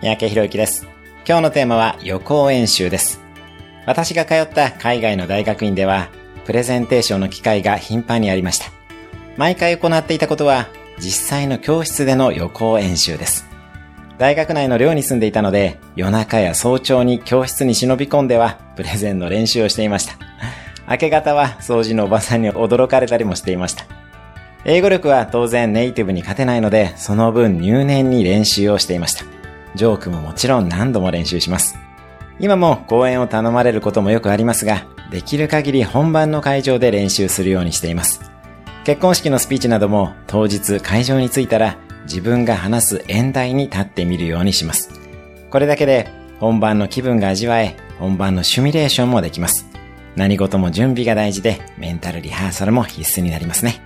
三宅博之です。今日のテーマは予行演習です。私が通った海外の大学院では、プレゼンテーションの機会が頻繁にありました。毎回行っていたことは、実際の教室での予行演習です。大学内の寮に住んでいたので、夜中や早朝に教室に忍び込んでは、プレゼンの練習をしていました。明け方は掃除のおばさんに驚かれたりもしていました。英語力は当然ネイティブに勝てないので、その分入念に練習をしていました。ジョークももちろん何度も練習します。今も講演を頼まれることもよくありますが、できる限り本番の会場で練習するようにしています。結婚式のスピーチなども当日会場に着いたら自分が話す演台に立ってみるようにします。これだけで本番の気分が味わえ、本番のシミュレーションもできます。何事も準備が大事でメンタルリハーサルも必須になりますね。